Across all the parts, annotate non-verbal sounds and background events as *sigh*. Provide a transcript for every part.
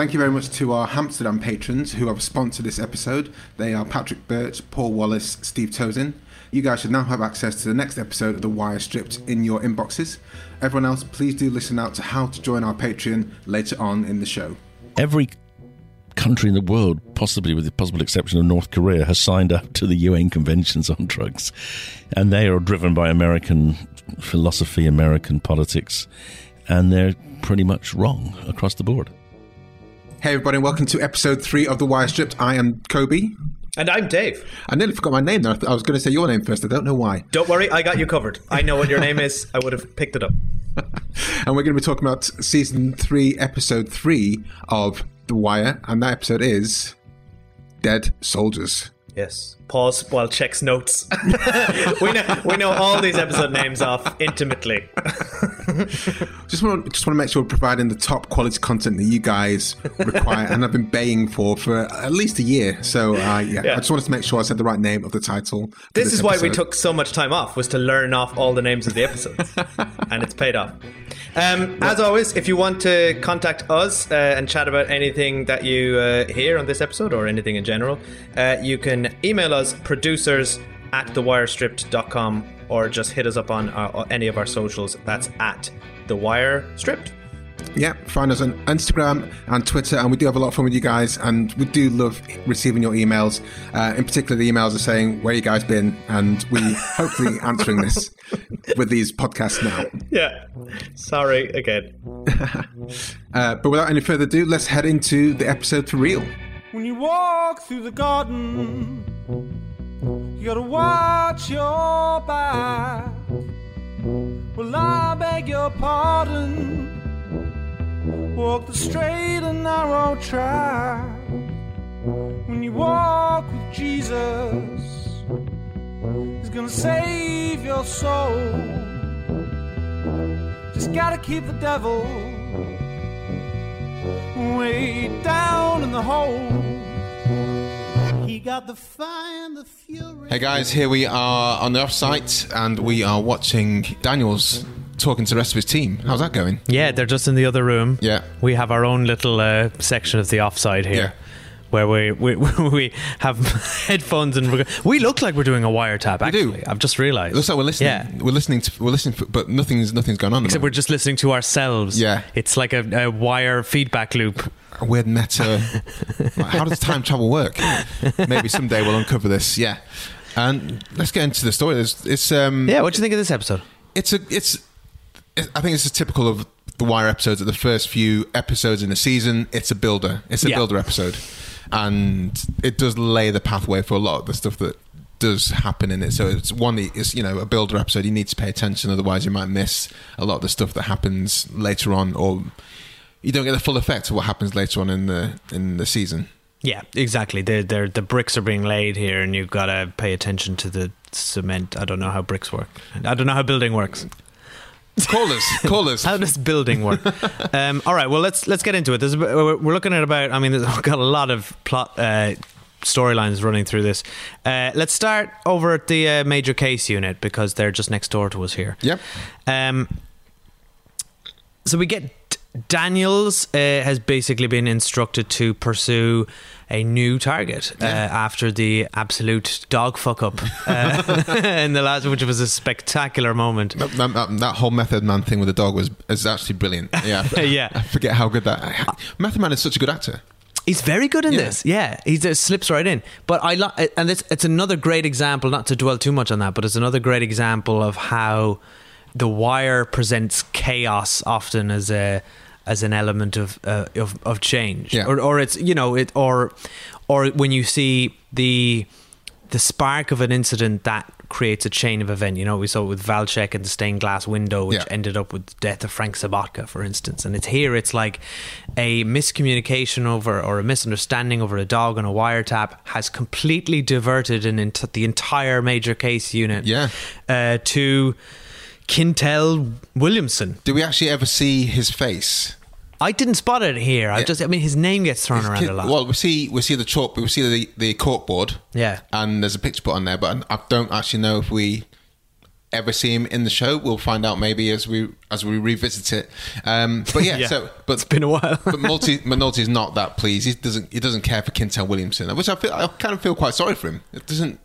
Thank you very much to our Amsterdam patrons who have sponsored this episode. They are Patrick Birch, Paul Wallace, Steve Tosin. You guys should now have access to the next episode of The Wire Stripped in your inboxes. Everyone else, please do listen out to how to join our Patreon later on in the show. Every country in the world, possibly with the possible exception of North Korea, has signed up to the UN conventions on drugs. And they are driven by American philosophy, American politics, and they're pretty much wrong across the board. Hey, everybody, and welcome to episode three of The Wire Stripped. I am Kobi. And I'm Dave. I nearly forgot my name there. I I was going to say your name first. I don't know why. Don't worry, I got you covered. I know what your name is. I would have picked it up. *laughs* And we're going to be talking about season three, episode three of The Wire. And that episode is Dead Soldiers. Yes. Pause while checks notes. *laughs* we know we know all these episode names off intimately. *laughs* Just want to just want to make sure we're providing the top quality content that you guys require, and I've been baying for for at least a year. So uh, yeah, Yeah. I just wanted to make sure I said the right name of the title. for This is why we took so much time off was to learn off all the names of the episodes, *laughs* and it's paid off. Um, as always, if you want to contact us uh, and chat about anything that you uh, hear on this episode or anything in general, uh, you can email us producers at thewirestripped.com or just hit us up on our, any of our socials. That's at the wire stripped. Yeah, find us on Instagram and Twitter, and we do have a lot of fun with you guys, and we do love receiving your emails. Uh, in particular, the emails are saying where you guys been, and we hopefully *laughs* answering this with these podcasts now. Yeah. Sorry again. *laughs* Uh, but without any further ado, let's head into the episode for real. When you walk through the garden, you gotta watch your back. Well, I beg your pardon. Walk the straight and narrow track. When you walk with Jesus, He's gonna save your soul. Just gotta keep the devil way down in the hole. He got the fire and the fury. Hey guys, here we are on the offsite, and we are watching Daniel's talking to the rest of his team. How's that going? Yeah, they're just in the other room. Yeah. We have our own little uh, section of the offside here. Yeah. Where we, *laughs* we we have *laughs* headphones and we're, we look like we're doing a wiretap. do. Actually, I've just realised. Looks like we're listening. Yeah. We're listening to. We're listening, but nothing's nothing's going on. Except we're just listening to ourselves. Yeah. It's like a, a wire feedback loop. a weird meta. like, *laughs* how does time travel work? Maybe someday we'll uncover this. Yeah, and let's get into the story. It's, it's um, Yeah. What do you think of this episode? it's a it's. It, I think it's a typical of the Wire episodes. At the first few episodes in a season, it's a builder. It's a Yeah. builder episode, and it does lay the pathway for a lot of the stuff that does happen in it. So it's one. It's you know a builder episode. You need to pay attention, otherwise you might miss a lot of the stuff that happens later on, or you don't get the full effect of what happens later on in the in the season. Yeah, exactly. The the the bricks are being laid here, and you've got to pay attention to the cement. I don't know how bricks work. I don't know how building works. Call us, call us. *laughs* How does building work? um, all right, well let's let's get into it. There's, we're we're looking at about. I mean, *laughs* we've got a lot of plot uh, storylines running through this. Uh, let's start over at the uh, major case unit because they're just next door to us here. Yep. Um, so we get Daniels uh, has basically been instructed to pursue a new target uh, after the absolute dog fuck up uh, *laughs* in the last, which was a spectacular moment. That, that- that whole Method Man thing with the dog was is actually brilliant. Yeah, *laughs* Yeah. I forget how good that. Method Man is such a good actor. He's very good in Yeah. this. Yeah, he just slips right in. But I lo- and it's it's another great example. Not to dwell too much on that, but it's another great example of how the Wire presents chaos often as a as an element of uh, of, of change, Yeah. or or it's you know it or or when you see the the spark of an incident that creates a chain of event. You know, we saw it with Valchek and the stained glass window, which Yeah. ended up with the death of Frank Sobotka, for instance. And it's here, it's like a miscommunication over or a misunderstanding over a dog on a wiretap has completely diverted the entire major case unit Yeah. uh, to Kintel Williamson. Do we actually ever see his face? I didn't spot it here. I Yeah. just, I mean, his name gets thrown around a lot. Well, we see we see the chalk, we see the the cork board. Yeah. and there's a picture put on there, but I don't actually know if we ever see him in the show. We'll find out maybe as we as we revisit it. Um, but yeah, *laughs* Yeah. so but It's been a while. *laughs* but Multi McNulty's not that pleased. He doesn't he doesn't care for Kintel Williamson, which I feel I kind of feel quite sorry for him. It doesn't.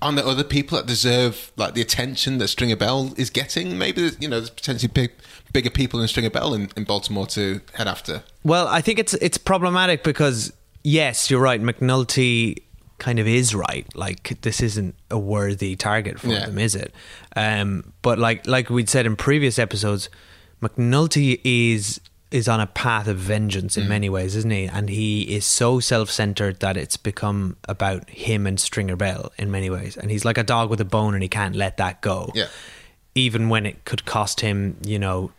Aren't there other people that deserve like the attention that Stringer Bell is getting? Maybe there's, you know there's potentially big, bigger people than Stringer Bell in, in Baltimore to head after. Well, I think it's it's problematic because yes, you're right. McNulty kind of is right. Like this isn't a worthy target for Yeah. them, is it? Um, but like like we'd said in previous episodes, McNulty is is on a path of vengeance in many ways, isn't he? And he is so self-centered that it's become about him and Stringer Bell in many ways. And he's like a dog with a bone, and he can't let that go. Yeah. Even when it could cost him, you know,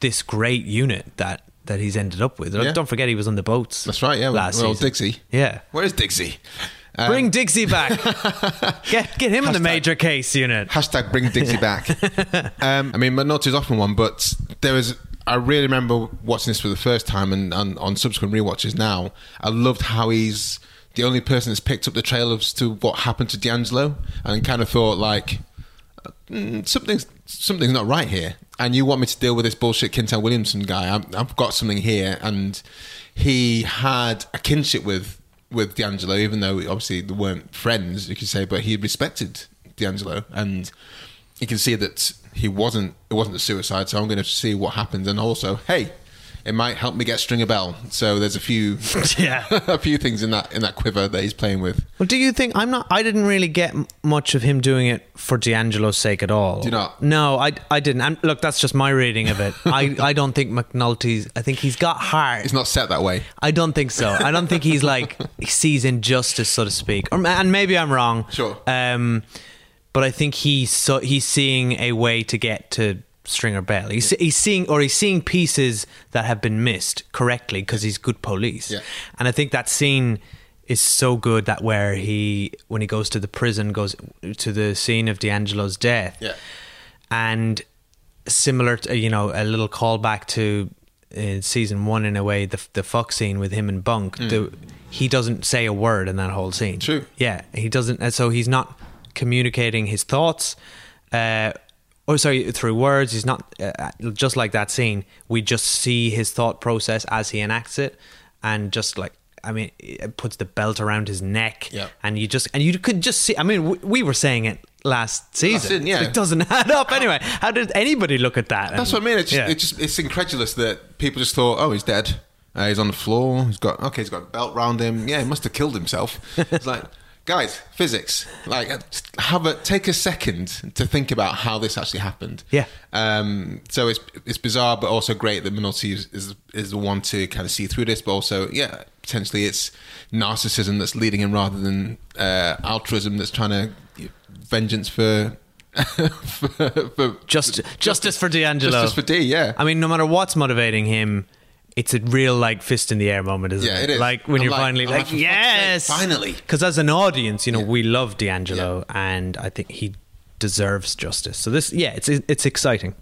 this great unit that that he's ended up with. Yeah. Don't forget he was on the boats. That's right. Yeah, last well, season. Dixie. Yeah, Where is Dixie? Um, bring Dixie back. *laughs* get get him in the major case unit. Hashtag bring Dixie back. *laughs* um, I mean, McNulty's often one, but there was. I really remember watching this for the first time, and, and on subsequent rewatches now, I loved how he's the only person that's picked up the trail as to what happened to D'Angelo, and kind of thought like mm, something's something's not right here. And you want me to deal with this bullshit Kintel Williamson guy? I've, I've got something here, and he had a kinship with with D'Angelo, even though obviously they weren't friends, you could say, but he respected D'Angelo, and you can see that he wasn't it wasn't a suicide. So I'm going to see what happens, and also, hey. It might help me get Stringer Bell. So there's a few, *laughs* Yeah. *laughs* a few things in that in that quiver that he's playing with. Well, do you think I'm not? I didn't really get much of him doing it for D'Angelo's sake at all. Do you not? No, I, I didn't. And look, that's just my reading of it. I, *laughs* I don't think McNulty's. I think he's got heart. It's not set that way. I don't think so. I don't think he's like he sees injustice, so to speak. Or, and maybe I'm wrong. Sure. Um, but I think he's so he's seeing a way to get to Stringer Bell. He's he's seeing or he's seeing pieces that have been missed correctly because he's good police. Yeah. And I think that scene is so good that where he when he goes to the prison goes to the scene of D'Angelo's death Yeah. and similar to you know a little callback to uh, season one in a way the the fuck scene with him and Bunk the, he doesn't say a word in that whole scene True. yeah he doesn't and so he's not communicating his thoughts uh or sorry through words he's not uh, just like that scene we just see his thought process as he enacts it and just like I mean, it puts the belt around his neck, Yeah. and you just and you could just see. I mean, we, we were saying it last season. season, yeah. It doesn't *laughs* add up anyway. How did anybody look at that? That's And- what I mean. It's just, yeah. it's just it's incredulous that people just thought, oh, he's dead. Uh, he's on the floor. He's got okay. He's got a belt round him. Yeah, he must have killed himself. It's like, guys, physics. Like, have a take a second to think about how this actually happened. Yeah. Um. So it's it's bizarre, but also great that Minotti is, is is the one to kind of see through this. But also, yeah, potentially it's narcissism that's leading him rather than uh, altruism that's trying to vengeance for. *laughs* for, for Just, justice for D'Angelo. Justice for D, yeah. I mean, no matter what's motivating him, it's a real like fist in the air moment, isn't Yeah, it? it is. Like when I'm you're like, finally I'm like, like, yes, sake, finally. Because as an audience, you know, Yeah. we love D'Angelo, and I think he deserves justice. So this, yeah, it's it's exciting.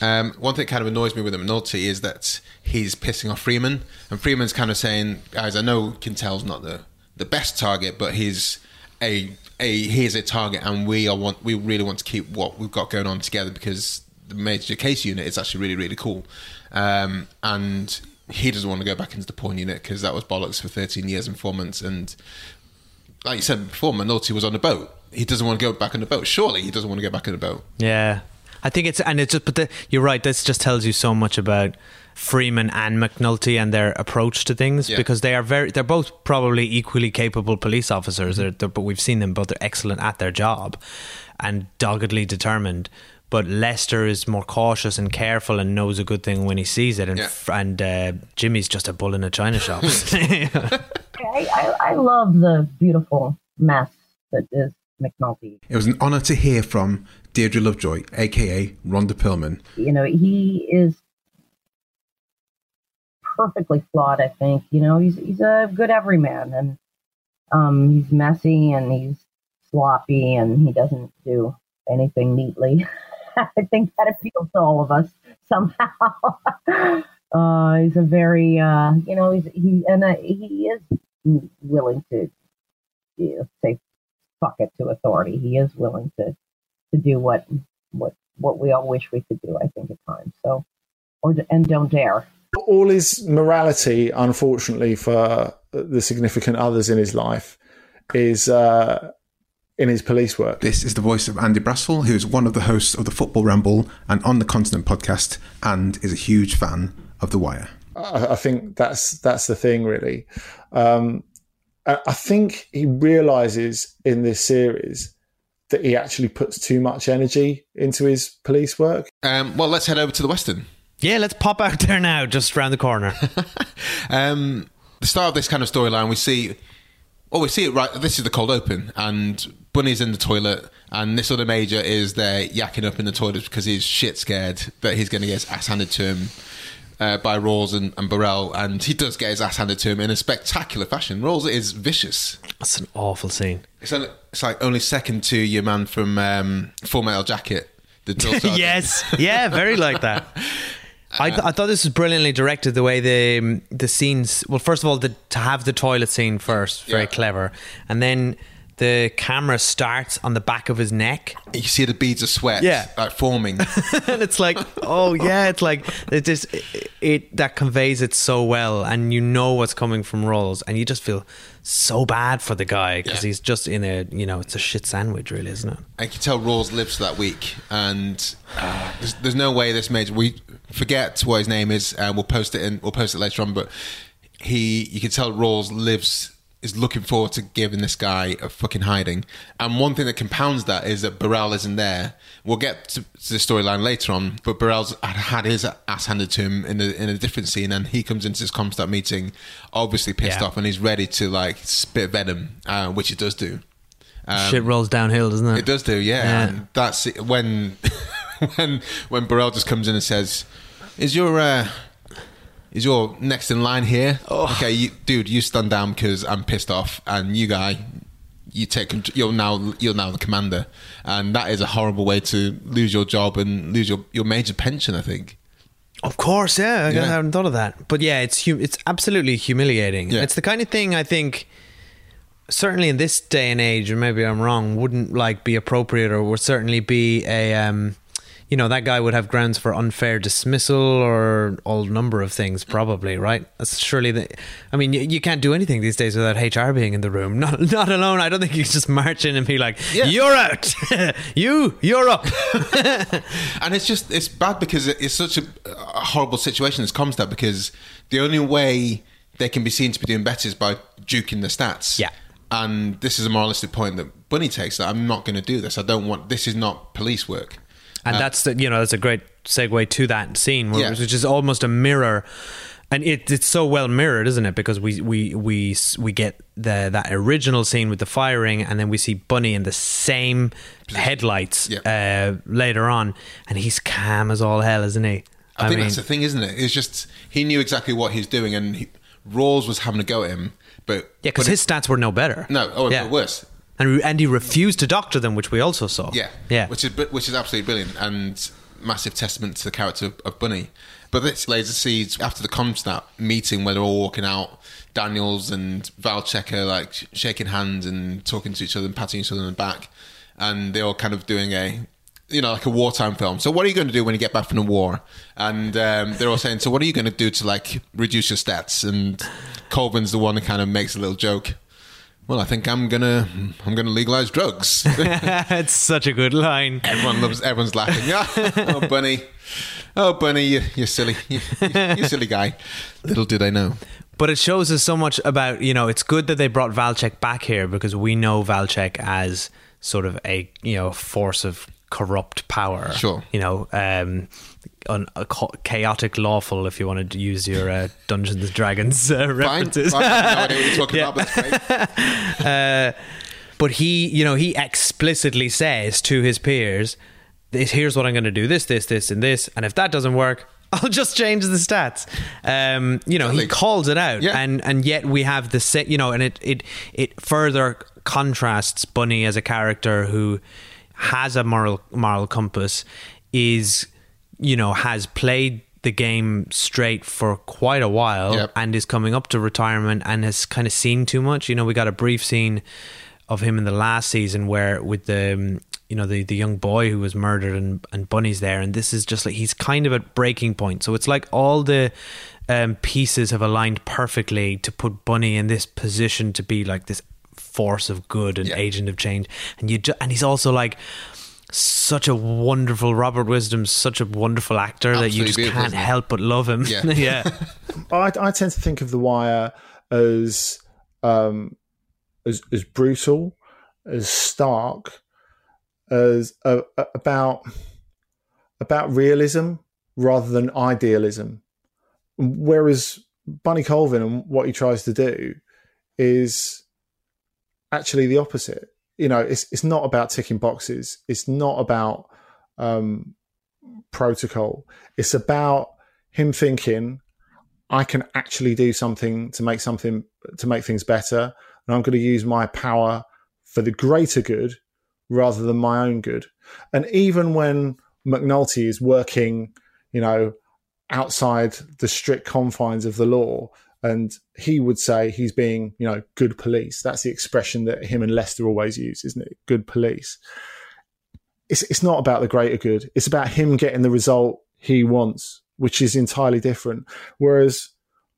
Um, one thing that kind of annoys me with McNulty is that he's pissing off Freeman, and Freeman's kind of saying, "Guys, I know Kintel's not the the best target, but he's a a he's a target, and we are want we really want to keep what we've got going on together because the major case unit is actually really really cool, um, and." He doesn't want to go back into the porn unit because that was bollocks for 13 years and four months. And like you said before, McNulty was on the boat. He doesn't want to go back on the boat. Surely he doesn't want to go back on the boat. Yeah, I think it's and it's just. But the, you're right. This just tells you so much about Freeman and McNulty and their approach to things Yeah. because they are very. They're both probably equally capable police officers. They're, they're, but we've seen them both. They're excellent at their job and doggedly determined. But Lester is more cautious and careful and knows a good thing when he sees it. And Yeah. f- and uh, Jimmy's just a bull in a china shop. *laughs* *laughs* I, I, I love the beautiful mess that is McNulty. It was an honour to hear from Deirdre Lovejoy, aka Rhonda Pearlman. You know, he is perfectly flawed. I think. You know, he's he's a good everyman, and um, he's messy and he's sloppy, and he doesn't do anything neatly. *laughs* *laughs* I think that appeals to all of us somehow. *laughs* uh, he's a very, uh, you know, he's he and uh, he is willing to you know, say fuck it to authority. He is willing to to do what what what we all wish we could do. I think at times. So, or and don't dare. All his morality, unfortunately, for the significant others in his life, is uh, in his police work. This is the voice of Andy Brassel, who is one of the hosts of the Football Ramble and On the Continent podcast, and is a huge fan of The Wire. I, I think that's that's the thing, really. Um, I I think he realizes in this series that he actually puts too much energy into his police work. Um, well, let's head over to the Western. Yeah, let's pop out there now, just around the corner. *laughs* Um, the start of this kind of storyline, we see. Oh, we see it right. This is the cold open, and Bunny's in the toilet, and this other major is there yakking up in the toilet because he's shit scared that he's going to get his ass handed to him uh, by Rawls and, and Burrell, and he does get his ass handed to him in a spectacular fashion. Rawls is vicious. That's an awful scene. It's, only, it's like only second to your man from um, Full Metal Jacket. The *laughs* yes, yeah, very like that. *laughs* I, th- I thought this was brilliantly directed. The way the um, the scenes. Well, first of all, the, to have the toilet scene first, very Yeah. clever, and then the camera starts on the back of his neck, You see the beads of sweat Yeah. like forming. *laughs* and it's like, oh yeah, it's like it just it, it that conveys it so well, and you know what's coming from Rawls, and you just feel so bad for the guy because Yeah. he's just in a you know it's a shit sandwich, really, isn't it? I can tell Rawls lives that week, and uh, there's, there's no way this major. We forget what his name is, and we'll post it in. We'll post it later on. But he, you can tell Rawls lives is looking forward to giving this guy a fucking hiding. And one thing that compounds that is that Burrell isn't there. We'll get to, to the storyline later on, but Burrell's had, had his ass handed to him in a, in a different scene, and he comes into this Comstat meeting, obviously pissed Yeah. off, and he's ready to like spit venom, uh, which he does do. Um, shit rolls downhill, doesn't it? it does do, yeah. Yeah. And that's it. when *laughs* when when Burrell just comes in and says, "Is your uh, is your next in line here?" Oh. Okay, you, dude, you stand down because I'm pissed off, and you guy, you take you're now you're now the commander, and that is a horrible way to lose your job and lose your your major pension. I think. Of course, yeah. I Yeah. hadn't thought of that. But yeah, it's hu- it's absolutely humiliating. Yeah. It's the kind of thing I think, certainly in this day and age, or maybe I'm wrong, wouldn't like be appropriate, or would certainly be a, um, you know, that guy would have grounds for unfair dismissal or all number of things, probably, right? That's surely the. I mean, you, you can't do anything these days without HR being in the room. *laughs* Not not alone. I don't think you can just march in and be like, Yeah. "You're out, *laughs* you, you're up." *laughs* and it's just it's bad because it's such a, a horrible situation as Comstat because the only way they can be seen to be doing better is by juking the stats. Yeah. And this is a moralistic point that Bunny takes that I'm not going to do this. I don't want this is not police work. And that's the you know that's a great segue to that scene where, Yeah. which is almost a mirror and it, it's so well mirrored isn't it because we we we we get the that original scene with the firing and then we see bunny in the same headlights uh, later on and he's calm as all hell isn't he I, think that's the thing, isn't it? It's just he knew exactly what he's doing, and he, Rawls was having a go at him, but yeah because his stats were no better no, oh, yeah. worse. And, and he refused to doctor them which we also saw Yeah, yeah which is which is absolutely brilliant and massive testament to the character of, Bunny. But this lays the seeds after the Comstat meeting where they're all walking out. Daniels and Val Checker like shaking hands and talking to each other and patting each other on the back, and they're all kind of doing a. You know, like a wartime film. So, what are you going to do when you get back from the war? And um, they're all saying, "So, what are you going to do to like reduce your stats?" And Colvin's the one that kind of makes a little joke. Well, I think I'm gonna I'm gonna legalize drugs. *laughs* it's such a good line Everyone loves. Everyone's laughing. Yeah. *laughs* Oh, bunny. Oh, bunny. You, you silly. You, you silly guy. Little did I know. But it shows us so much about, you know, it's good that they brought Valchek back here because we know Valchek as sort of a, you know, force of corrupt power. Sure. You know, um, un, a chaotic lawful, if you wanted to use your uh, Dungeons and Dragons uh, references. Fine. No idea what you're talking Yeah. about, but. *laughs* But he, you know, he explicitly says to his peers, "This here's what I'm going to do: this, this, this, and this. And if that doesn't work, *laughs* I'll just change the stats." Um, you know, he calls it out, Yeah. and and yet we have the set, you know, and it it it further contrasts Bunny as a character who has a moral moral compass, is you know has played the game straight for quite a while Yep. and is coming up to retirement and has kind of seen too much. You know, we got a brief scene of him in the last season where with the um, you know the the young boy who was murdered and and Bunny's there and this is just like he's kind of at breaking point so it's like all the um, pieces have aligned perfectly to put Bunny in this position to be like this force of good and agent of change and you ju- and he's also like such a wonderful Robert Wisdom's such a wonderful actor that you just beautiful, can't help but love him Yeah. *laughs* yeah *laughs* I, I tend to think of The Wire as um, as, as brutal, as stark, as uh, about about realism rather than idealism. Whereas Bunny Colvin and what he tries to do is actually the opposite. You know, it's it's not about ticking boxes. It's not about um, protocol. It's about him thinking, I can actually do something to make something to make things better, and I'm going to use my power for the greater good rather than my own good. And even when McNulty is working, you know, outside the strict confines of the law, and he would say he's being, you know, good police. That's the expression that him and Lester always use, isn't it? Good police. It's it's not about the greater good. It's about him getting the result he wants, which is entirely different. Whereas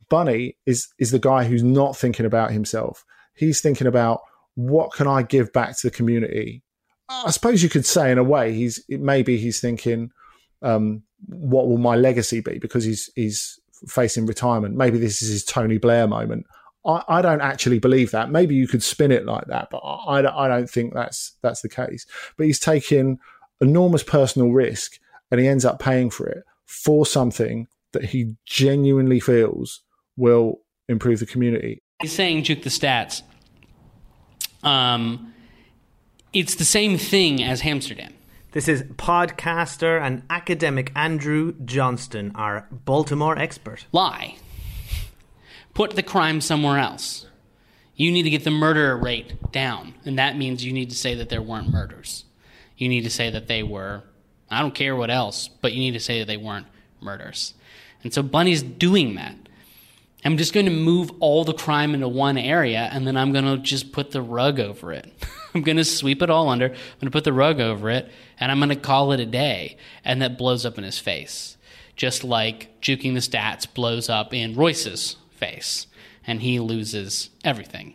Bunny is is the guy who's not thinking about himself. He's thinking about what can I give back to the community. I suppose you could say in a way he's maybe he's thinking, um, what will my legacy be because he's he's facing retirement. Maybe this is his Tony Blair moment. I, I don't actually believe that. Maybe you could spin it like that, but I, I don't think that's that's the case. But he's taking enormous personal risk and he ends up paying for it for something that he genuinely feels will improve the community. He's saying juke the stats. Um, it's the same thing as Amsterdam. This is podcaster and academic Andrew Johnstone, our Baltimore expert. Lie. Put the crime somewhere else. You need to get the murder rate down, and that means you need to say that there weren't murders. You need to say that they were, I don't care what else, but you need to say that they weren't murders. And so Bunny's doing that. I'm just going to move all the crime into one area and then I'm going to just put the rug over it. *laughs* I'm going to sweep it all under. I'm going to put the rug over it and I'm going to call it a day. And that blows up in his face. Just like juking the stats blows up in Royce's face and he loses everything.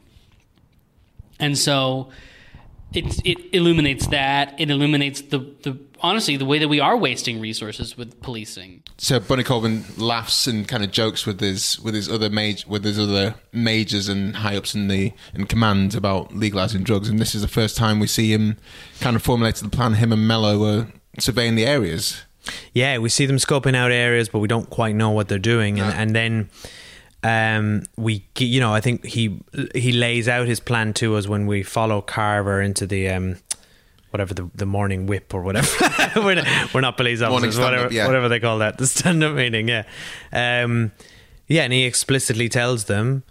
And so it, it illuminates that. It illuminates the, the honestly the way that we are wasting resources with policing. So Bunny Colvin laughs and kind of jokes with his with his other maj- with his other majors and high ups in the in command about legalizing drugs, and this is the first time we see him kind of formulated the plan. Him and Mello were surveying the areas. Yeah, we see them scoping out areas, but we don't quite know what they're doing, and, and then um, we, you know, I think he he lays out his plan to us when we follow Carver into the um, whatever the, the morning whip or whatever. *laughs* we're, not, we're not police officers, whatever, yeah. whatever they call that, the stand up meeting. Yeah, um, yeah, and he explicitly tells them.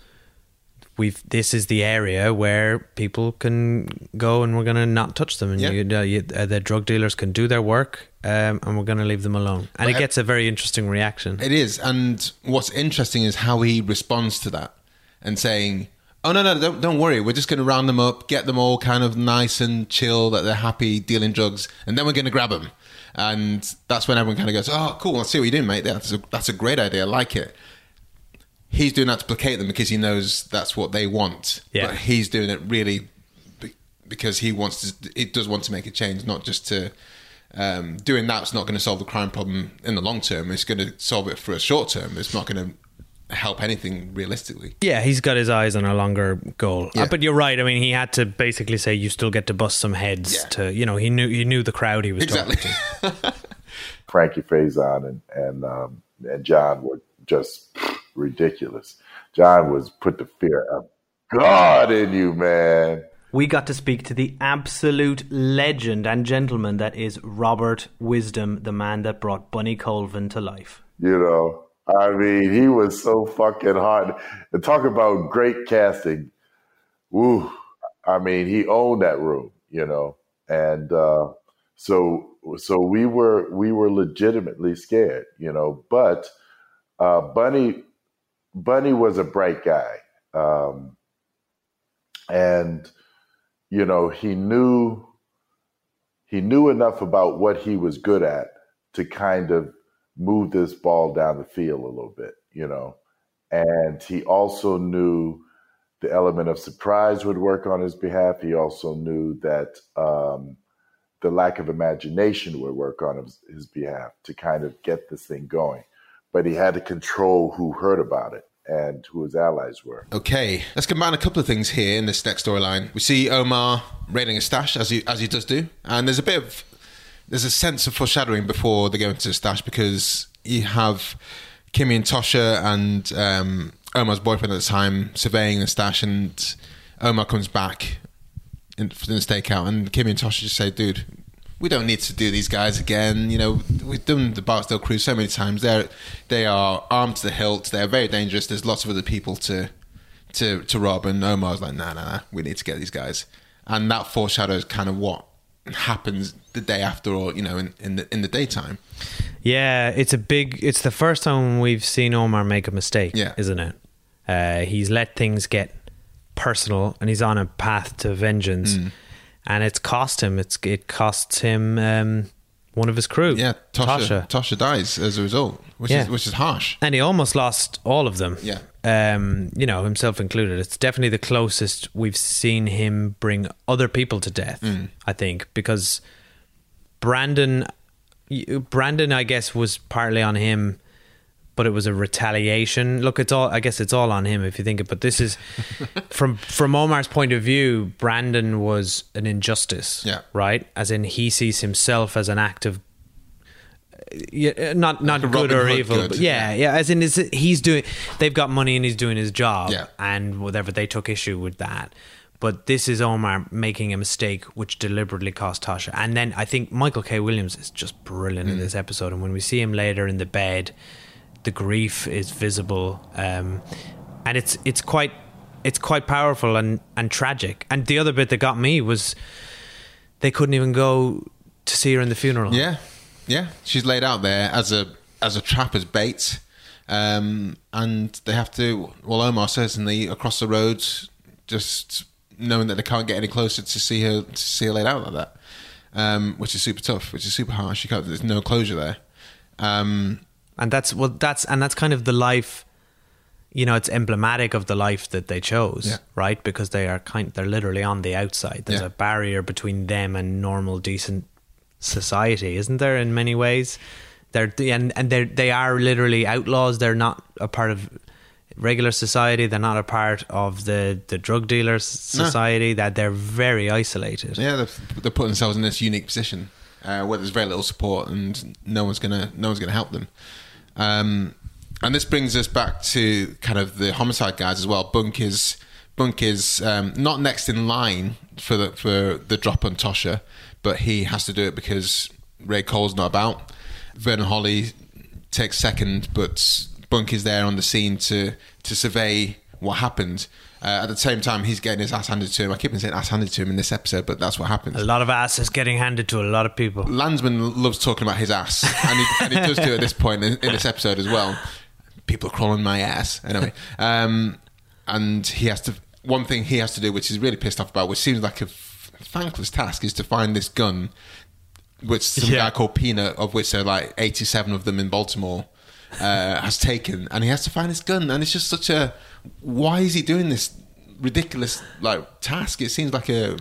We've. This is the area where people can go, and we're going to not touch them, and Yeah. you, uh, you, uh, the drug dealers can do their work, um, and we're going to leave them alone. And it gets a very interesting reaction. It is, and what's interesting is how he responds to that and saying, "Oh no, no, don't don't worry. We're just going to round them up, get them all kind of nice and chill that they're happy dealing drugs, and then we're going to grab them." And that's when everyone kind of goes, "Oh, cool. I see what you're doing, mate. That's a, that's a great idea. I like it." He's doing that to placate them because he knows that's what they want. Yeah. But he's doing it really be- because he wants to. It does want to make a change, not just to. Um, doing that's not going to solve the crime problem in the long term. It's going to solve it for a short term. It's not going to help anything realistically. Yeah, he's got his eyes on a longer goal. Yeah. Uh, but you're right. I mean, he had to basically say you still get to bust some heads. Yeah. To you know, he knew he knew the crowd he was Exactly. talking to. *laughs* Frankie Faison and and um, and John were just ridiculous. John was put the fear of God in you, man. We got to speak to the absolute legend and gentleman that is Robert Wisdom, the man that brought Bunny Colvin to life. You know, I mean, he was so fucking hot. And talk about great casting. Woo. I mean, he owned that room, you know, and uh, so so we were we were legitimately scared, you know. But uh, Bunny Bunny was a bright guy, um, and you know he knew he knew enough about what he was good at to kind of move this ball down the field a little bit, you know. And he also knew the element of surprise would work on his behalf. He also knew that um, the lack of imagination would work on his, his behalf to kind of get this thing going. But he had to control who heard about it and who his allies were. Okay, let's combine a couple of things here in this next storyline. We see Omar raiding a stash as he as he does do, and there's a bit of there's a sense of foreshadowing before they go into the stash because you have Kimmy and Tosha and um, Omar's boyfriend at the time surveying the stash, and Omar comes back in, in the stakeout, and Kimmy and Tosha just say, "Dude." We don't need to do these guys again. You know, we've done the Barksdale crew so many times. They're they are armed to the hilt. They're very dangerous. There's lots of other people to to to rob. And Omar's like, nah, nah, nah. We need to get these guys. And that foreshadows kind of what happens the day after, or you know, in, in the in the daytime. Yeah, it's a big. It's the first time we've seen Omar make a mistake. Yeah. isn't it? Uh, he's let things get personal, and he's on a path to vengeance, Mm. and it's cost him. It's it costs him um, one of his crew. Yeah, Tosha, Tosha dies as a result, which Yeah. is which is harsh. and he almost lost all of them. Yeah. um, you know himself included. It's definitely the closest we've seen him bring other people to death. Mm. I think because Brandon, Brandon, I guess was partly on him, but it was a retaliation. Look, it's all. I guess it's all on him if you think it. But this is *laughs* from from Omar's point of view. Brandon was an injustice. Yeah. right. As in, he sees himself as an act of yeah, not not a good or Hood evil, good, but yeah, yeah. As in, is he's doing? They've got money and he's doing his job, Yeah. and whatever they took issue with that. But this is Omar making a mistake which deliberately cost Tosha. And then I think Michael K. Williams is just brilliant Mm. in this episode. And when we see him later in the bed, the grief is visible, um, and it's it's quite it's quite powerful and and tragic. And the other bit that got me was they couldn't even go to see her in the funeral. Yeah, yeah. She's laid out there as a as a trap as bait, um, and they have to. Well, Omar certainly across the road, just knowing that they can't get any closer to see her to see her laid out like that, um, which is super tough, which is super harsh. You can't, there's no closure there. Um, and that's well that's and that's kind of the life you know it's emblematic of the life that they chose Yeah. right because they are kind they're literally on the outside there's Yeah. a barrier between them and normal decent society isn't there in many ways they're and and they they are literally outlaws they're not a part of regular society they're not a part of the the drug dealers society that they're very isolated yeah, they're, they're putting themselves in this unique position uh, where there's very little support and no one's gonna no one's gonna help them. Um, and this brings us back to kind of the homicide guys as well. Bunk is Bunk is um, not next in line for the for the drop on Tosha, but he has to do it because Ray Cole's not about. Vernon Holley takes second, but Bunk is there on the scene to to survey what happened. Uh, at the same time, he's getting his ass handed to him. I keep on saying ass handed to him in this episode, but that's what happens. a lot of ass is getting handed to a lot of people Landsman loves talking about his ass, and he, and he does do at this point in, in this episode as well. People are crawling my ass anyway, um, and he has to. One thing he has to do, which he's really pissed off about, which seems like a f- thankless task, is to find this gun, which some Yeah. guy called Peanut, of which there are like eighty-seven of them in Baltimore, uh, has taken, and he has to find his gun, and it's just such a. Why is he doing this ridiculous like task? It seems like a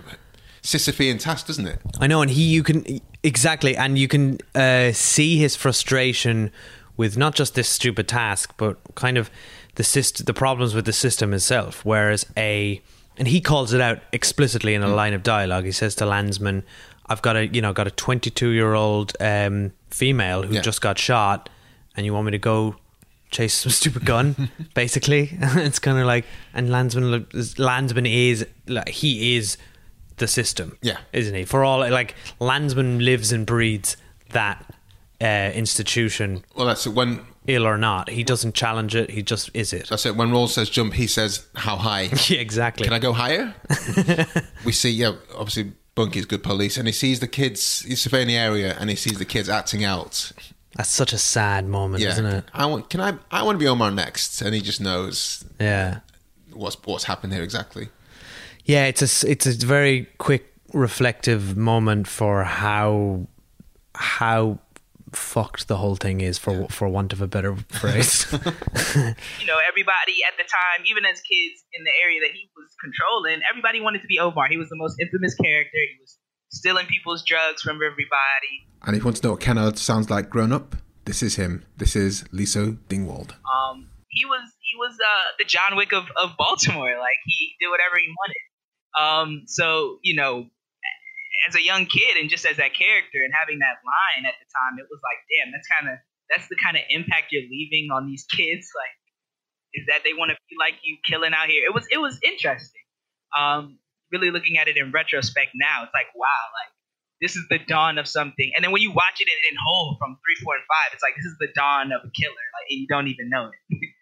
Sisyphean task, doesn't it? I know, and he you can exactly, and you can uh, see his frustration with not just this stupid task, but kind of the syst- the problems with the system itself. Whereas a and he calls it out explicitly in a line of dialogue. He says to Landsman, "I've got a you know got a 22 year old um, female who Yeah. just got shot, and you want me to go." Chase some *laughs* stupid gun, *laughs* basically. *laughs* it's kind of like, and Landsman, Landsman is like he is the system, Yeah. isn't he? For all like Landsman lives and breathes that uh, institution, Well, that's it. When ill or not. He doesn't challenge it. He just is it. That's it. When Rawls says jump, he says how high. Yeah, exactly. Can I go higher? we see, yeah, obviously Bunky's good police, and he sees the kids. He's surveying the area, and he sees the kids acting out. That's such a sad moment, Yeah, isn't it? I want. Can I? I want to be Omar next, and he just knows Yeah. what's what's happened here exactly. Yeah, it's a s- it's a very quick reflective moment for how how fucked the whole thing is for for want of a better phrase. *laughs* *laughs* you know, everybody at the time, even as kids in the area that he was controlling, everybody wanted to be Omar. He was the most infamous character. He was stealing people's drugs from everybody. And if you want to know what Kenard sounds like grown up, this is him. This is Liso Dingwall. Um, he was he was uh, the John Wick of, of Baltimore. Like he did whatever he wanted. Um, so you know, as a young kid and just as that character and having that line at the time, it was like, damn, that's kind of that's the kind of impact you're leaving on these kids. *laughs* Like, is that they want to be like you killing out here? It was it was interesting. Um, really looking at it in retrospect now, it's like, wow, like this is the dawn of something. And then when you watch it in, in whole from three, four, and five, it's like this is the dawn of a killer. Like and you don't even know it. *laughs*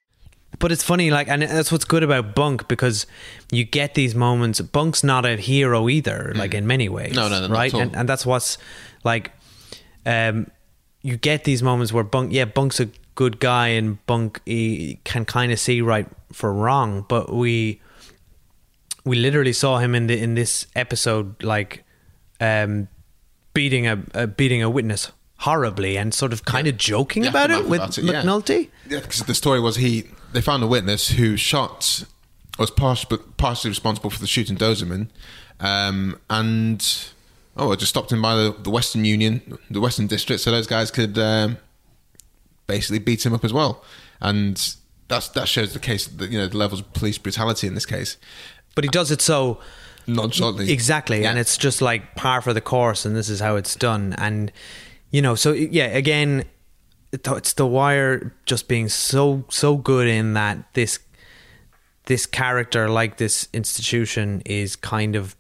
But it's funny, like, and that's what's good about Bunk because you get these moments. Bunk's not a hero either, like in many ways. Mm. No, no, no, not right? at all. And and that's what's like, um, you get these moments where Bunk, yeah, Bunk's a good guy, and Bunk he can kind of see right for wrong, but we we literally saw him in the in this episode, like, um, beating a, beating a witness horribly and sort of kind of joking Yeah, about it with about it, yeah. McNulty. Yeah, because the story was he they found a witness who shot was partially, partially responsible for the shooting Dozerman, um, and oh, I just stopped him by the, the Western Union, the Western District, so those guys could um, basically beat him up as well, and that's that shows the case that you know the levels of police brutality in this case. But he does it so nonchalantly, Exactly, and it's just like par for the course, and this is how it's done. And you know, so yeah, again, it's the wire just being so so good in that this this character, like this institution, is kind of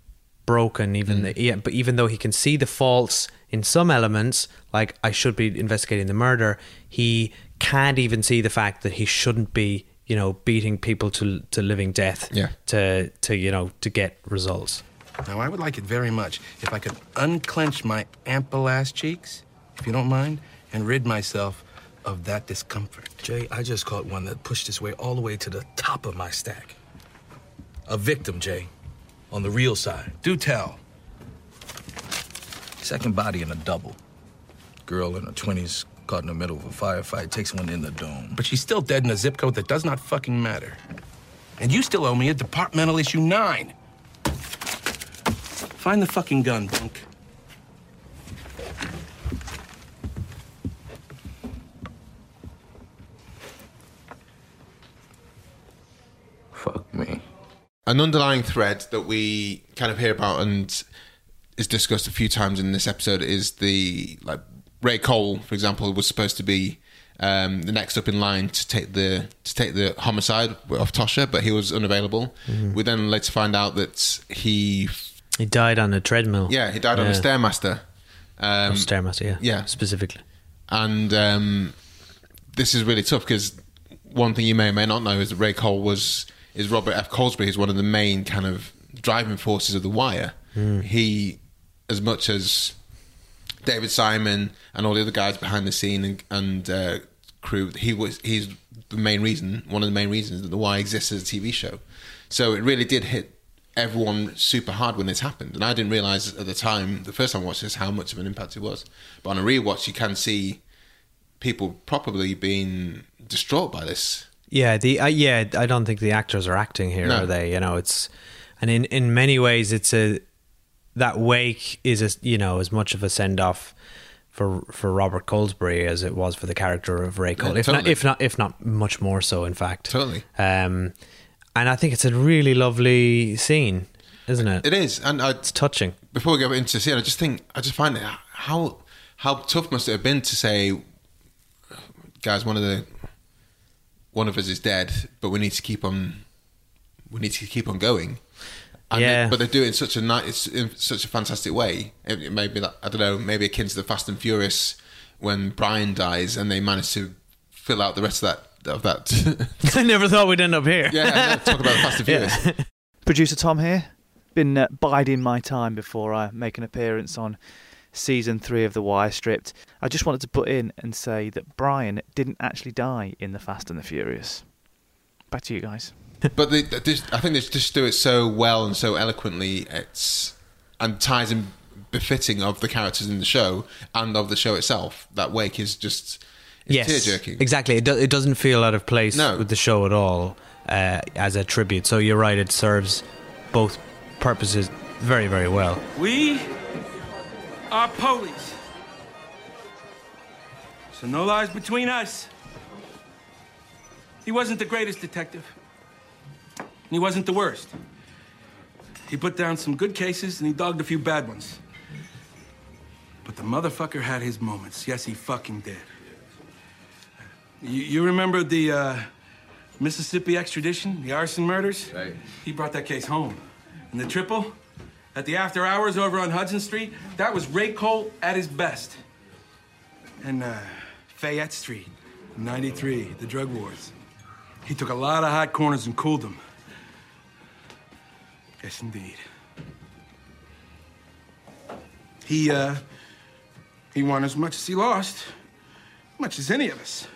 broken. Even mm. the, yeah, but even though he can see the faults in some elements, like I should be investigating the murder, he can't even see the fact that he shouldn't be. You know, beating people to to living death Yeah. to to you know to get results. Now, I would like it very much if I could unclench my ample ass cheeks, if you don't mind, and rid myself of that discomfort. Jay, I just caught one that pushed its way all the way to the top of my stack. A victim, Jay. On the real side. Do tell. Second body in a double. Girl in her 20s, caught in the middle of a firefight, takes one in the dome. But she's still dead in a zip code that does not fucking matter. And you still owe me a departmental issue nine. Find the fucking gun, Bunk. Fuck me. an underlying thread that we kind of hear about and is discussed a few times in this episode is the like Ray Cole, for example, was supposed to be um, the next up in line to take the to take the homicide of Tosha, but he was unavailable. Mhm. We then later find out that he He died on a treadmill. yeah he died on a stairmaster. Um, Stairmaster, yeah. yeah, specifically. and um, this is really tough because one thing you may or may not know is that Ray Cole was is Robert F. Colesbury, who's one of the main kind of driving forces of The Wire. Mm. He, as much as David Simon and all the other guys behind the scene and, and uh, crew, he was he's the main reason, one of the main reasons that The Wire exists as a TV show. So it really did hit everyone super hard when this happened, and I didn't realize at the time, the first time I watched this, how much of an impact it was. But on a rewatch, you can see people probably being distraught by this. Yeah, the uh, yeah, I don't think the actors are acting here, No. are they? You know, it's and in in many ways, it's a that wake is a you know as much of a send off for for Robert Colesbury as it was for the character of Ray Cole, Yeah, if not if not if not much more so, in fact. Totally. Um, and I think it's a really lovely scene, isn't it? It is, and I, it's touching. Before we go into the scene, I just think I just find it how how tough must it have been to say, guys, one of the one of us is dead, but we need to keep on we need to keep on going. And Yeah. they, but they do it in such a ni- it's in such a fantastic way. It, it may be like, I don't know, maybe akin to the Fast and Furious when Brian dies and they manage to fill out the rest of that of that. *laughs* I never thought we'd end up here. yeah, talk about the Fast and Furious. *laughs* Producer Tom here. Been uh, biding my time before I make an appearance on season three of The Wire Stripped. I just wanted to put in and say that Brian didn't actually die in The Fast and the Furious. Back to you guys. *laughs* but they, they just, I think they just do it so well and so eloquently. It's and ties in befitting of the characters in the show and of the show itself. That wake is just it's yes, tear jerking. exactly. It, do, it doesn't feel out of place No. with the show at all uh, as a tribute. So you're right; it serves both purposes very, very well. We are police. So no lies between us. He wasn't the greatest detective. And he wasn't the worst. He put down some good cases and he dogged a few bad ones. But the motherfucker had his moments. Yes, he fucking did. You, you remember the uh, Mississippi extradition, the arson murders? Right. He brought that case home. And the triple, at the after hours over on Hudson Street, that was Ray Cole at his best. And uh, Fayette Street, 93, the drug wars. He took a lot of hot corners and cooled them. Yes, indeed. He, uh, he won as much as he lost, much as any of us.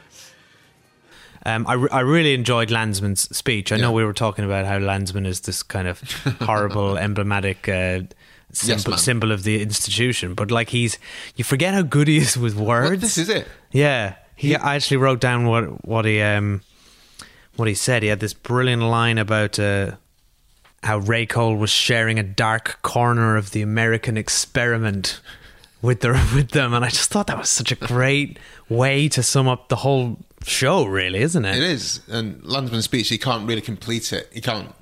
Um, I, re- I really enjoyed Landsman's speech. I know we were talking about how Landsman is this kind of horrible, *laughs* emblematic uh, symbol, man. symbol of the institution, but like he's, you forget how good he is with words. this is it. Yeah, he. I actually wrote down what what he um what he said. He had this brilliant line about uh, how Ray Cole was sharing a dark corner of the American experiment with their *laughs* with them, and I just thought that was such a great way to sum up the whole show. Really, isn't it? It is. And Landsman's speech, he can't really complete it. He can't.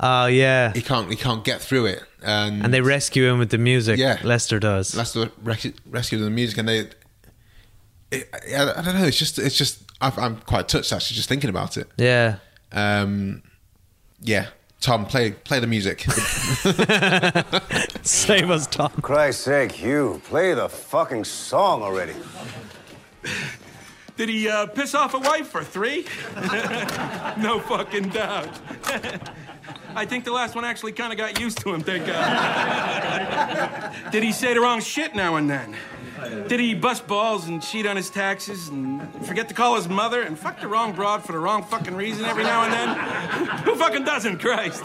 Oh yeah. He can't. He can't get through it. And, And they rescue him with the music. Yeah. Lester does. Lester rec- rescued the music, and they. It, I, I don't know. It's just. It's just. I've, I'm quite touched actually, just thinking about it. Yeah. Um. Yeah. Tom, play play the music. *laughs* Save us, Tom. Christ's sake, Hugh, play the fucking song already. Did he uh, piss off a wife for three? *laughs* no fucking doubt. *laughs* I think the last one actually kind of got used to him, thank God. Did he say the wrong shit now and then? Did he bust balls and cheat on his taxes and forget to call his mother and fuck the wrong broad for the wrong fucking reason every now and then? *laughs* Who fucking doesn't, Christ?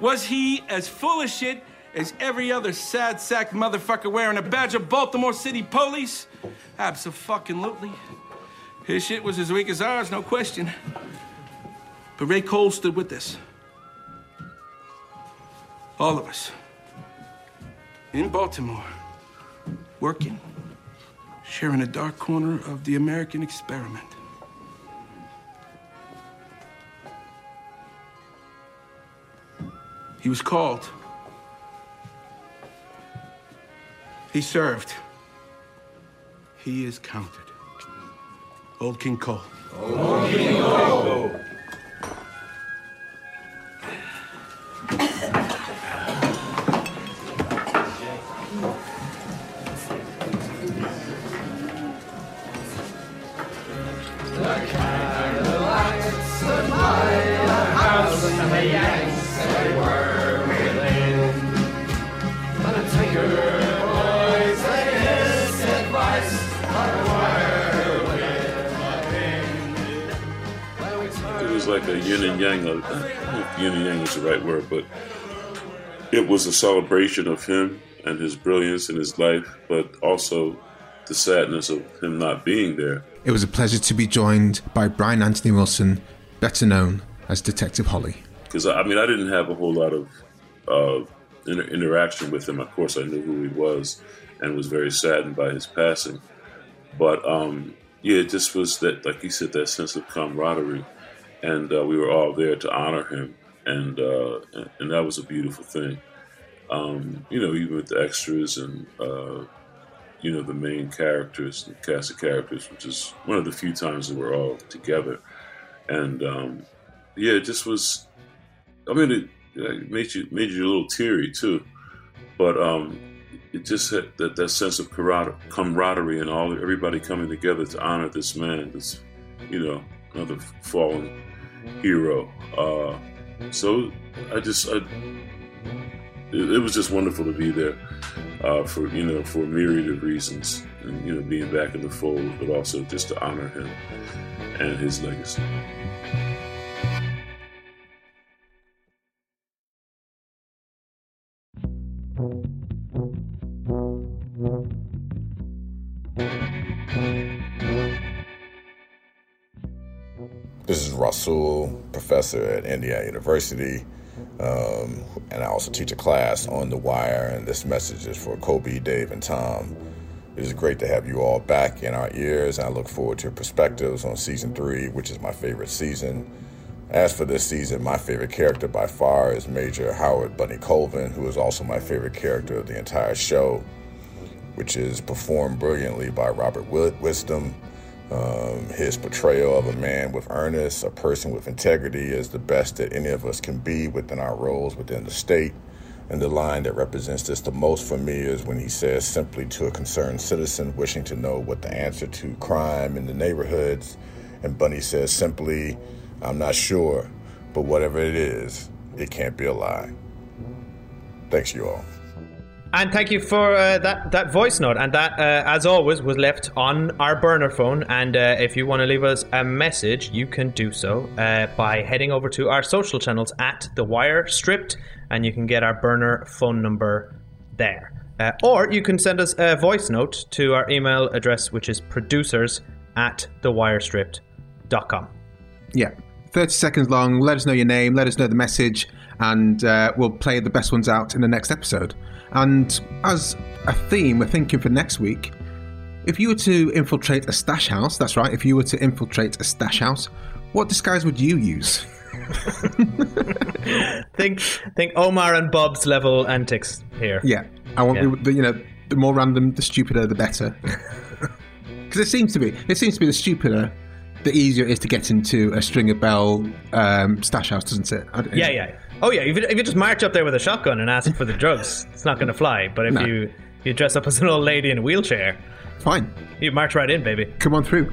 Was he as full of shit as every other sad sack motherfucker wearing a badge of Baltimore City Police? Abso-fucking-lutely. His shit was as weak as ours, no question. But Ray Cole stood with us. All of us. In Baltimore. Working. Sharing a dark corner of the American experiment. He was called. He served. He is counted. Old King Cole. Old King Cole. It was a celebration of him and his brilliance in his life, but also the sadness of him not being there. it was a pleasure to be joined by Brian Anthony Wilson, better known as Detective Holley. Because I mean, I didn't have a whole lot of uh, inter- interaction with him. Of course, I knew who he was and was very saddened by his passing. But um, yeah, it just was that, like you said, that sense of camaraderie, and uh, we were all there to honor him, and uh, and, that was a beautiful thing. Um, you know, even with the extras and uh, you know the main characters, the cast of characters, which is one of the few times that we're all together, and um, yeah, it just was. I mean, it, it made you made you a little teary too, but um, it just had that, that sense of camaraderie and all everybody coming together to honor this man, this you know another fallen hero. Uh, so I just I, it, it was just wonderful to be there uh, for you know for a myriad of reasons, and you know being back in the fold, but also just to honor him and his legacy. Rasul, professor at Indiana University, um, and I also teach a class on The Wire. And this message is for Kobi, Dave, and Tom. It is great to have you all back in our ears, and I look forward to your perspectives on season three, which is my favorite season. As for this season, my favorite character by far is Major Howard Bunny Colvin, who is also my favorite character of the entire show, which is performed brilliantly by Robert Wi- Wisdom. Um, his portrayal of a man with earnest, a person with integrity, is the best that any of us can be within our roles within the state. And the line that represents this the most for me is when he says simply to a concerned citizen wishing to know what the answer to crime in the neighborhoods. And Bunny says simply, I'm not sure, but whatever it is, it can't be a lie. Thanks, you all. And thank you for uh, that that voice note. And that, uh, as always, was left on our burner phone. And uh, if you want to leave us a message, you can do so uh, by heading over to our social channels at The Wire Stripped, and you can get our burner phone number there. Uh, or you can send us a voice note to our email address, which is producers at thewirestripped.com. Yeah. 30 seconds long. Let us know your name, let us know the message, and uh, we'll play the best ones out in the next episode. And as a theme, we're thinking for next week if you were to infiltrate a stash house, that's right, if you were to infiltrate a stash house, what disguise would you use? *laughs* think think Omar and Bob's level antics here. Yeah. I want Yeah. the, you know, the more random, the stupider, the better. *laughs* Because it seems to be, it seems to be the stupider, the easier it is to get into a Stringer Bell um, stash house, doesn't it? I Yeah, yeah. Oh, yeah. If you, if you just march up there with a shotgun and ask for the drugs, it's not going to fly. But if No. you you dress up as an old lady in a wheelchair, fine. You march right in, baby. Come on through.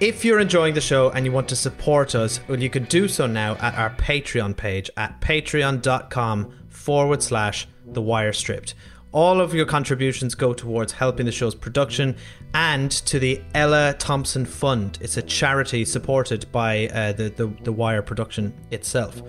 If you're enjoying the show and you want to support us, well, you can do so now at our Patreon page at patreon.com forward slash the wire stripped. All of your contributions go towards helping the show's production and to the Ella Thompson Fund. It's a charity supported by uh, the, the, the Wire production itself.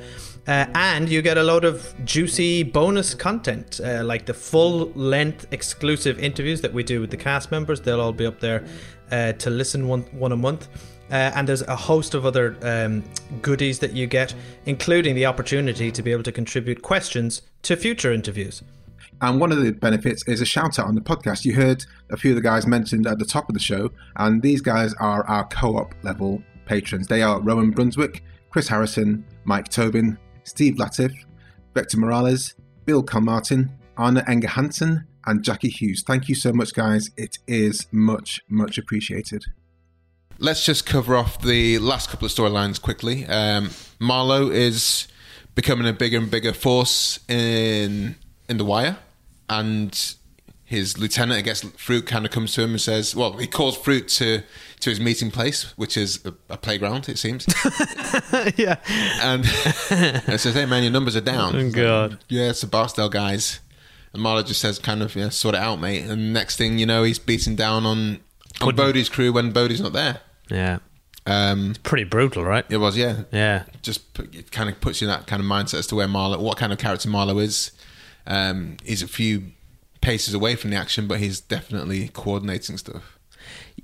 Uh, and you get a load of juicy bonus content, uh, like the full length exclusive interviews that we do with the cast members. They'll all be up there uh, to listen one, one a month. Uh, and there's a host of other um, goodies that you get, including the opportunity to be able to contribute questions to future interviews. And one of the benefits is a shout out on the podcast. You heard a few of the guys mentioned at the top of the show, and these guys are our co op level patrons. They are Rowan Brunswick, Chris Harrison, Mike Tobin, Steve Latif, Vector Morales, Bill Calmartin, Arna Enger Hansen, and Jackie Hughes. Thank you so much, guys. It is much, much appreciated. Let's just cover off the last couple of storylines quickly. Um, Marlowe is becoming a bigger and bigger force in in the wire, and his lieutenant, I guess, Fruit kind of comes to him and says, "Well, he calls Fruit to to his meeting place, which is a, a playground, it seems." *laughs* yeah, and, *laughs* and says, "Hey, man, your numbers are down." Oh, God. yeah, it's the Barksdale guys. And Marlowe just says, "Kind of, yeah, sort it out, mate." And next thing you know, he's beating down on on Bodie's crew when Bodie's not there. Yeah. Um, it's pretty brutal, right? It was, yeah. Yeah. Just put, it kind of puts you in that kind of mindset as to where Marlowe, what kind of character Marlowe is. Um, he's a few paces away from the action, but he's definitely coordinating stuff.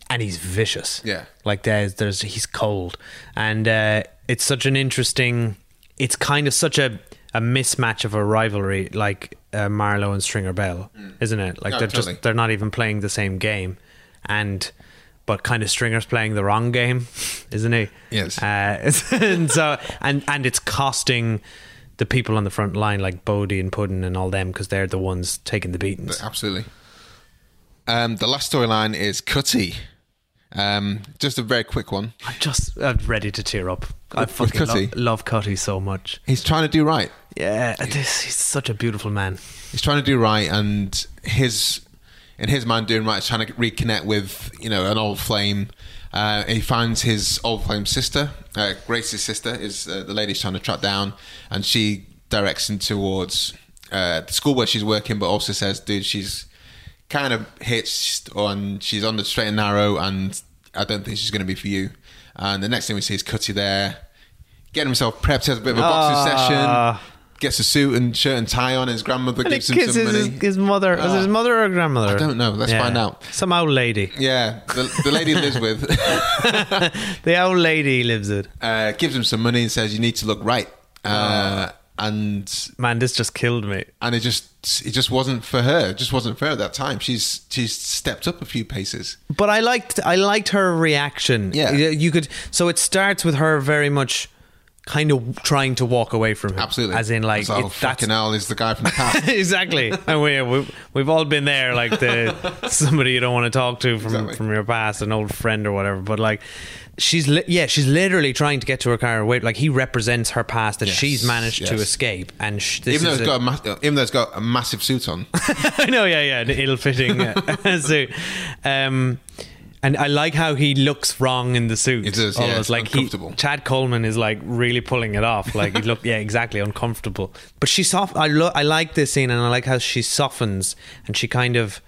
and he's vicious. Yeah. like there's there's he's cold, and uh, it's such an interesting. It's kind of such a a mismatch of a rivalry, like uh, Marlowe and Stringer Bell, isn't it? Like No, they're totally. just they're not even playing the same game, and but kind of Stringer's playing the wrong game, *laughs* isn't he? Yes. Uh, *laughs* and so and and it's costing. The people on the front line, like Bodie and Puddin and all them, because they're the ones taking the beatings. Absolutely. Um, the last storyline is Cutty. Um, just a very quick one. I'm just I'm ready to tear up. I With- fucking Cutty? love, love Cutty so much. He's trying to do right. Yeah, this he's such a beautiful man. He's trying to do right, and his in his mind doing right is trying to reconnect with you know an old flame. Uh, he finds his old flame sister, uh, Grace's sister, is uh, the lady he's trying to track down, and she directs him towards uh, the school where she's working, but also says, "Dude, she's kind of hitched, on. she's on the straight and narrow, and I don't think she's going to be for you." And the next thing we see is Cutty there, getting himself prepped, has a bit of a boxing Ah. session, gets a suit and shirt and tie on. His grandmother And gives him some money. his, his mother. Was it his Ah. mother or grandmother? I don't know. Let's Yeah. find out. Some old lady. Yeah, the, the lady lives with *laughs* *laughs* The old lady lives with. uh, gives him some money and says, "You need to look right." Uh, and Man, this just killed me. and it just it just wasn't for her. It just wasn't for her at that time. She's she's stepped up a few paces. But I liked I liked her reaction. Yeah. You could. So it starts with her very much kind of trying to walk away from him. Absolutely, As in, like oh, it- fucking hell is the guy from the past. *laughs* exactly. And we, we we've all been there, like the *laughs* somebody you don't want to talk to from Exactly. from your past, an old friend or whatever. But like, she's li- yeah, she's literally trying to get to her car. Wait, like he represents her past that Yes, she's managed to escape, and sh- this even though is it's a- got a ma- even though it's got a massive suit on. *laughs* I know, yeah, yeah, the ill-fitting uh, suit. Um, and I like how he looks wrong in the suit. It does, yeah, Almost it's like he, uncomfortable. Chad Coleman is like really pulling it off. Like he look, *laughs* yeah, exactly, uncomfortable. But she soft. I lo- I like this scene, and I like how she softens and she kind of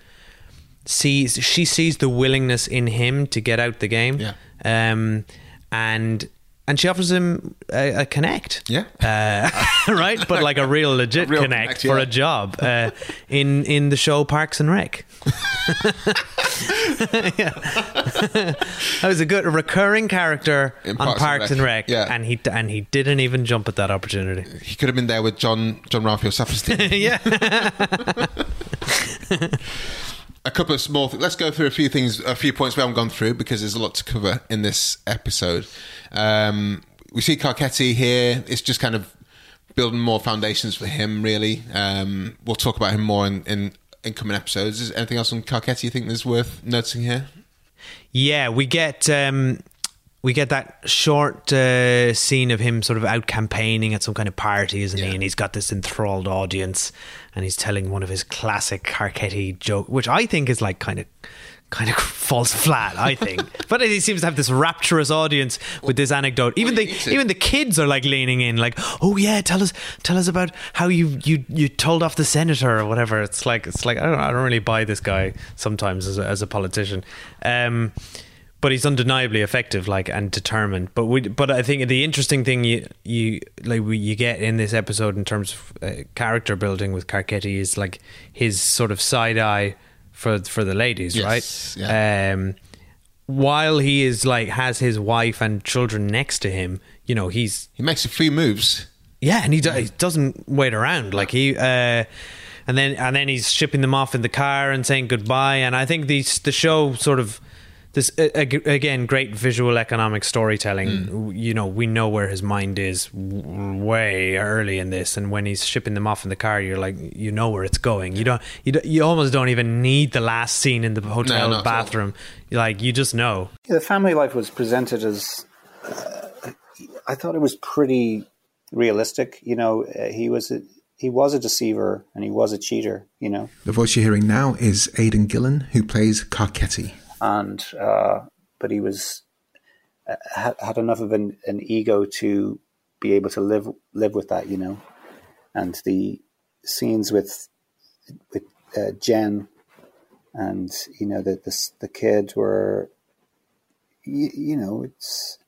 sees. She sees the willingness in him to get out the game. Yeah. Um, and. And she offers him a, a connect, Yeah. uh, *laughs* right? But like a real legit *laughs* real connect, connect, for a job uh, in in the show Parks and Rec. *laughs* Yeah. that was a good a recurring character In on Parks and Parks and Rec, Rec, yeah. and he and he didn't even jump at that opportunity. He could have been there with John John Ralphio Saperstein. yeah, a couple of small things. Let's go through a few things, a few points we haven't gone through because there's a lot to cover in this episode. Um, we see Carcetti here. It's just kind of building more foundations for him, really. Um, we'll talk about him more in, in, in coming episodes. Is there anything else on Carcetti you think is worth noticing here? yeah. We get um, we get that short uh, scene of him sort of out campaigning at some kind of party, isn't he? And he's got this enthralled audience, and he's telling one of his classic Carcetti joke, which I think is like kind of. Kind of *laughs* falls flat, I think. *laughs* but he seems to have this rapturous audience with this anecdote. Even the even the kids are like leaning in, like, "Oh yeah, tell us tell us about how you you you told off the senator or whatever." It's like it's like I don't I don't really buy this guy sometimes as a, as a politician. Um, but he's undeniably effective, like and determined. But we, but I think the interesting thing you you like we, you get in this episode in terms of uh, character building with Carcetti is like his sort of side eye for for the ladies, Yes, right? Um, while he is like has his wife and children next to him, you know, he's He makes a few moves. yeah, and he, do, he doesn't wait around. Like he, uh, and then and then he's shipping them off in the car and saying goodbye. And I think these the show sort of this again great visual economic storytelling. You know, we know where his mind is way early in this, and when he's shipping them off in the car, you're like, you know where it's going. You don't, you don't, you almost don't even need the last scene in the hotel not at all. bathroom. Like you just know. Yeah, the family life was presented as. Uh, I thought it was pretty realistic. You know, uh, he was a, he was a deceiver and he was a cheater. You know, The voice you're hearing now is Aidan Gillen, who plays Carcetti. And uh, but he was uh, had, had enough of an, an ego to be able to live live with that. You know, and the scenes with with uh, Jen and you know the the, the kid were you, you know it's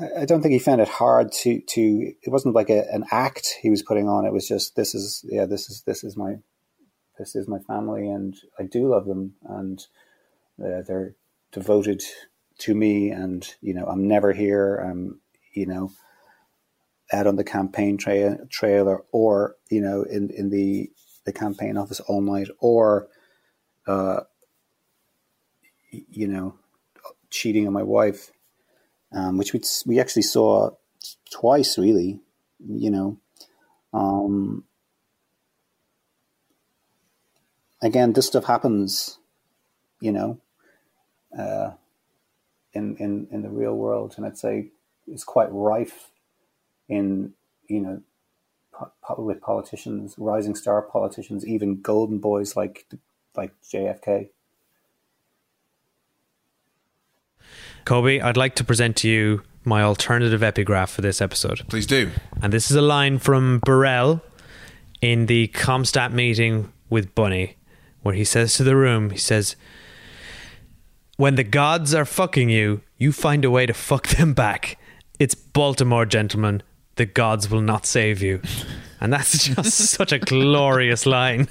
I- don't think he found it hard to to it wasn't like a, an act he was putting on it was just this is yeah this is this is my this is my family and I do love them and uh, they're devoted to me and you know I'm never here I'm you know out on the campaign trail trailer or you know in in the the campaign office all night or uh you know cheating on my wife um, which we we actually saw twice really you know um again this stuff happens you know uh in in in the real world and i'd say it's quite rife in you know po- po- with politicians rising star politicians even golden boys like like jfk Kobi, I'd like to present to you my alternative epigraph for this episode. Please do. And this is a line from Burrell in the Comstat meeting with Bunny, where he says to the room, he says, When the gods are fucking you, you find a way to fuck them back. It's Baltimore, gentlemen. the gods will not save you. *laughs* And that's just such a glorious line.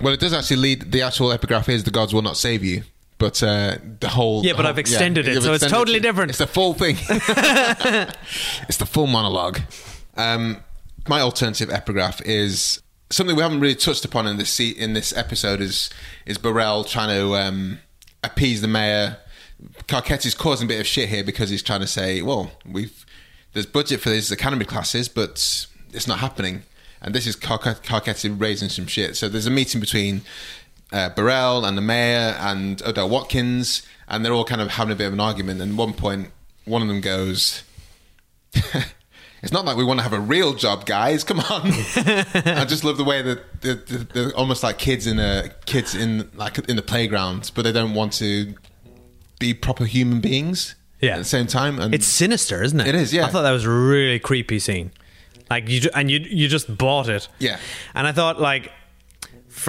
Well, it does actually lead. The actual epigraph is "the gods will not save you," but uh, the whole Yeah, but whole- I've extended it, you've so it's totally it. different. It's the full thing. *laughs* *laughs* it's the full monologue. Um, my alternative epigraph is something we haven't really touched upon in this in this episode. Is is Burrell trying to um, appease the mayor? Carcetti causing a bit of shit here because he's trying to say, well, we've there's budget for these academy classes, but it's not happening. And this is Car- raising some shit. So there's a meeting between uh, Burrell and the mayor and Odell Watkins, and they're all kind of having a bit of an argument. And at one point, one of them goes, *laughs* "It's not like we want to have a real job, guys. Come on!" *laughs* I just love the way that they're, they're, they're almost like kids in a kids in like in the playground, but they don't want to be proper human beings. Yeah. At the same time, and It's sinister, isn't it? It is, yeah. I thought that was a really creepy scene. Like you, and you, you just bought it. Yeah. And I thought like.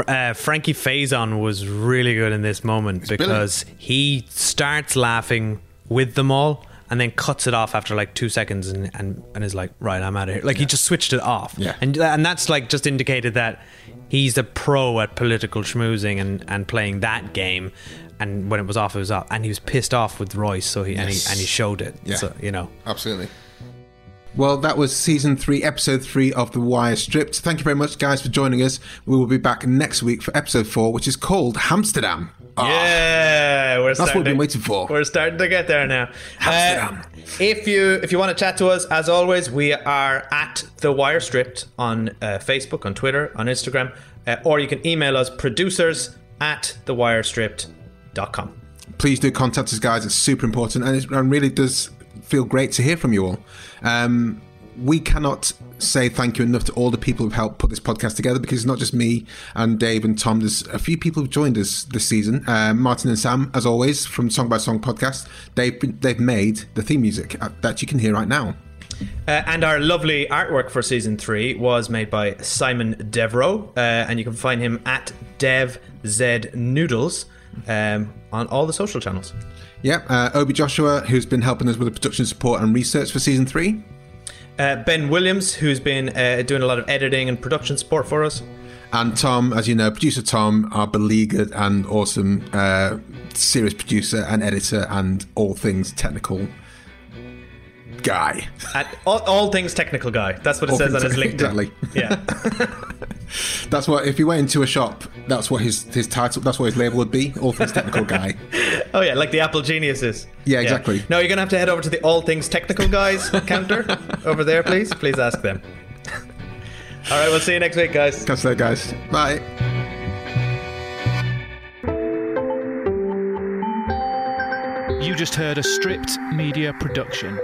Uh, Frankie Faison was really good in this moment because he starts laughing with them all and then cuts it off after like two seconds and, and, and is like, right, I'm out of here. Like he just switched it off. Yeah. And, and that's like just indicated that he's a pro at political schmoozing and, and playing that game. And when it was off, it was off. And he was pissed off with Royce, so he and he and he showed it. Yeah. So, you know. Absolutely. Well, that was season three, episode three of The Wire Stripped. Thank you very much, guys, for joining us. We will be back next week for episode four, which is called Amsterdam. Yeah, we're That's what starting we've been waiting for. We're starting to get there now. Uh, if you if you want to chat to us, as always, we are at the Wire Stripped on uh, Facebook, on Twitter, on Instagram, uh, or you can email us producers at thewirestripped.com. Please do contact us, guys. It's super important, and it really does feel great to hear from you all. Um, we cannot say thank you enough to all the people who've helped put this podcast together because it's not just me and Dave and Tom. There's a few people who've joined us this season. Uh, Martin and Sam, as always, from Song by Song podcast. They've they've made the theme music uh, that you can hear right now. Uh, and our lovely artwork for season three was made by Simon Devereaux, uh, and you can find him at DevZNoodles um, on all the social channels. Yeah, uh, Obi Joshua, who's been helping us with the production support and research for season three. Uh, ben Williams, who's been uh, doing a lot of editing and production support for us. And Tom, as you know, producer Tom, our beleaguered and awesome uh, series producer and editor and all things technical guy. At all, all things technical guy. That's what it All says on his LinkedIn. exactly. Yeah. *laughs* That's what if he went into a shop, that's what his his title, that's what his label would be. All things technical guy. *laughs* Oh yeah, like the Apple Geniuses. Yeah, exactly. No, you're gonna have to head over to the All Things Technical guys *laughs* counter over there, please. Please ask them. All right, we'll see you next week, guys. Catch you later, guys. Bye. You just heard a stripped media production.